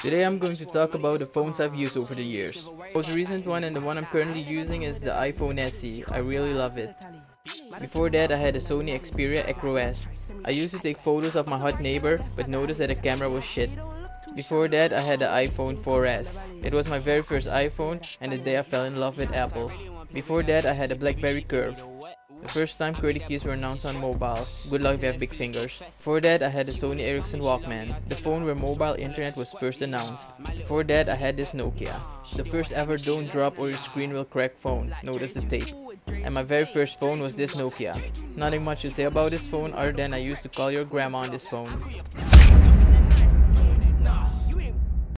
Today I'm going to talk about the phones I've used over the years. The most recent one and the one I'm currently using is the iPhone SE. I really love it. Before that I had a Sony Xperia Acro S. I used to take photos of my hot neighbor but noticed that the camera was shit. Before that I had the iPhone 4S. It was my very first iPhone and the day I fell in love with Apple. Before that I had a BlackBerry Curve. The first time QWERTY keys were announced on mobile. Good luck if you have big fingers. Before that, I had a Sony Ericsson Walkman, the phone where mobile internet was first announced. Before that, I had this Nokia, the first ever don't drop or your screen will crack phone. Notice the tape. And my very first phone was this Nokia. Nothing much to say about this phone other than I used to call your grandma on this phone.